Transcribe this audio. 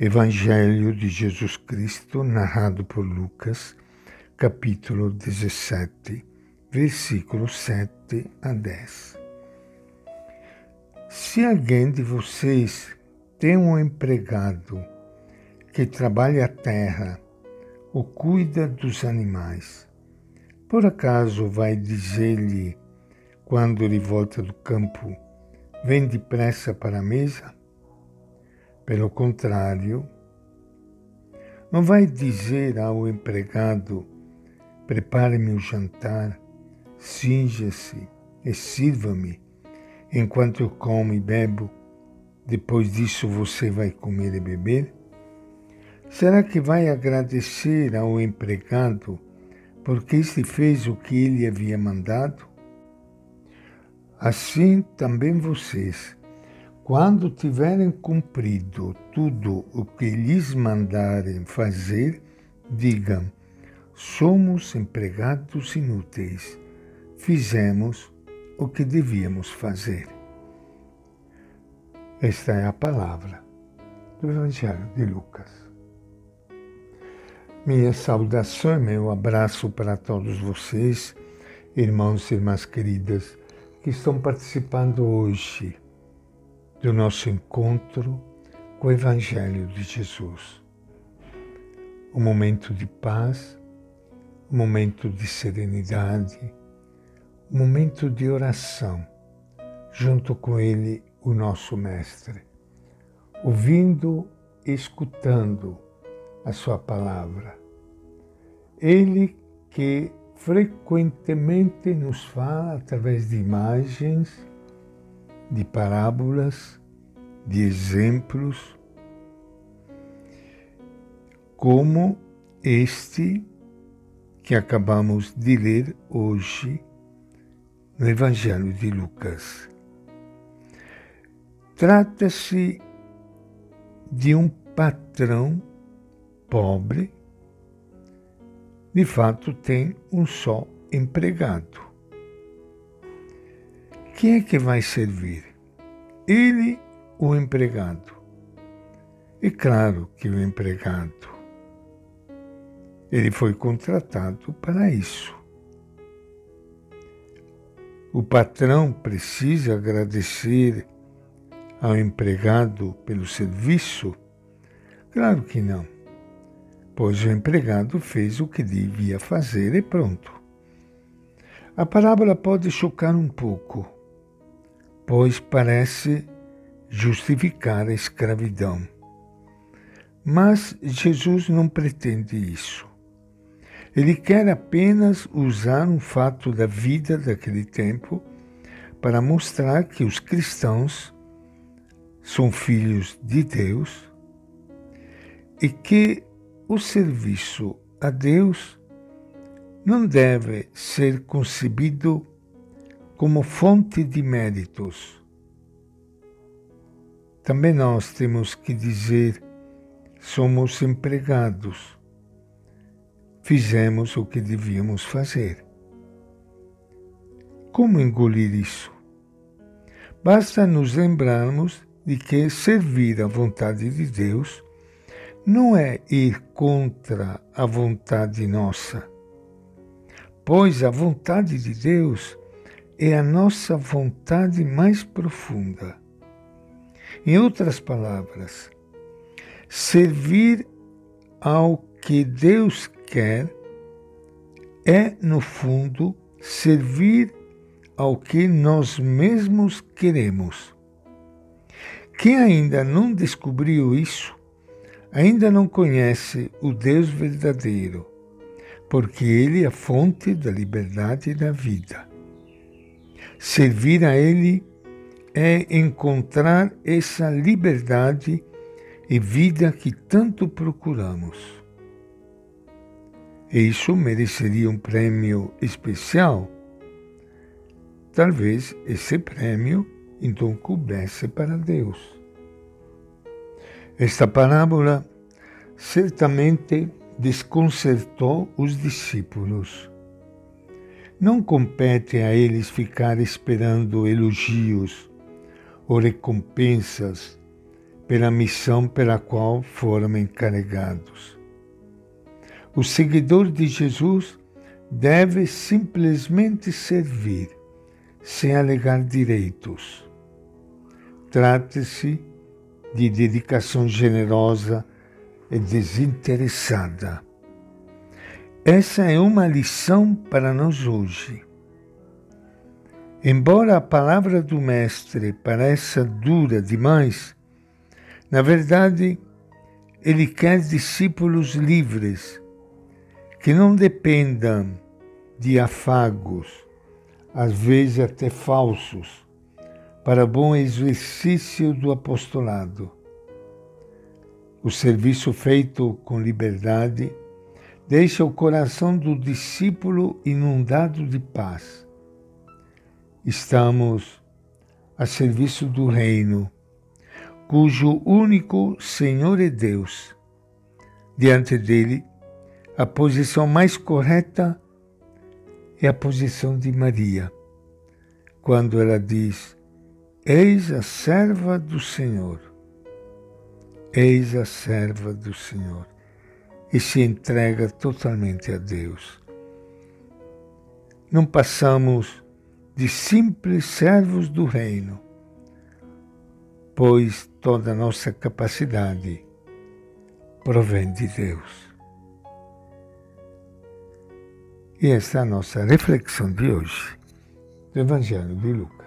Evangelho de Jesus Cristo, narrado por Lucas, capítulo 17, versículos 7 a 10. Se alguém de vocês tem um empregado que trabalha a terra ou cuida dos animais, por acaso vai dizer-lhe, quando ele volta do campo, vem depressa para a mesa? Pelo contrário, não vai dizer ao empregado: prepare-me o jantar, cinja-se e sirva-me, enquanto eu como e bebo, depois disso você vai comer e beber? Será que vai agradecer ao empregado porque este fez o que ele havia mandado? Assim também vocês quando tiverem cumprido tudo o que lhes mandarem fazer, digam: somos empregados inúteis, fizemos o que devíamos fazer. Esta é a palavra do Evangelho de Lucas. Minha saudação e meu abraço para todos vocês, irmãos e irmãs queridas, que estão participando hoje do nosso encontro com o Evangelho de Jesus. Um momento de paz, um momento de serenidade, um momento de oração, junto com Ele, o nosso Mestre, ouvindo e escutando a Sua palavra. Ele que frequentemente nos fala através de imagens de parábolas, de exemplos, como este que acabamos de ler hoje no Evangelho de Lucas. Trata-se de um patrão pobre, de fato tem um só empregado. Quem é que vai servir? Ele ou o empregado? E claro que o empregado. Ele foi contratado para isso. O patrão precisa agradecer ao empregado pelo serviço? Claro que não, pois o empregado fez o que devia fazer e pronto. A parábola pode chocar um pouco, pois parece justificar a escravidão. Mas Jesus não pretende isso. Ele quer apenas usar um fato da vida daquele tempo para mostrar que os cristãos são filhos de Deus e que o serviço a Deus não deve ser concebido como fonte de méritos. Também nós temos que dizer: somos empregados, fizemos o que devíamos fazer. Como engolir isso? Basta nos lembrarmos de que servir à vontade de Deus não é ir contra a vontade nossa, pois a vontade de Deus é a nossa vontade mais profunda. Em outras palavras, servir ao que Deus quer é, no fundo, servir ao que nós mesmos queremos. Quem ainda não descobriu isso, ainda não conhece o Deus verdadeiro, porque Ele é a fonte da liberdade e da vida. Servir a Ele é encontrar essa liberdade e vida que tanto procuramos. E isso mereceria um prêmio especial? Talvez esse prêmio então coubesse para Deus. Esta parábola certamente desconcertou os discípulos não compete a eles ficar esperando elogios ou recompensas pela missão pela qual foram encarregados. O seguidor de Jesus deve simplesmente servir, sem alegar direitos. Trata-se de dedicação generosa e desinteressada. Essa é uma lição para nós hoje. Embora a palavra do Mestre pareça dura demais, na verdade, ele quer discípulos livres, que não dependam de afagos, às vezes até falsos, para bom exercício do apostolado. O serviço feito com liberdade deixa o coração do discípulo inundado de paz. Estamos a serviço do Reino, cujo único Senhor é Deus. Diante dele, a posição mais correta é a posição de Maria, quando ela diz: Eis a serva do Senhor. Eis a serva do Senhor. E se entrega totalmente a Deus. Não passamos de simples servos do reino, pois toda nossa capacidade provém de Deus. E esta é a nossa reflexão de hoje do Evangelho de Lucas.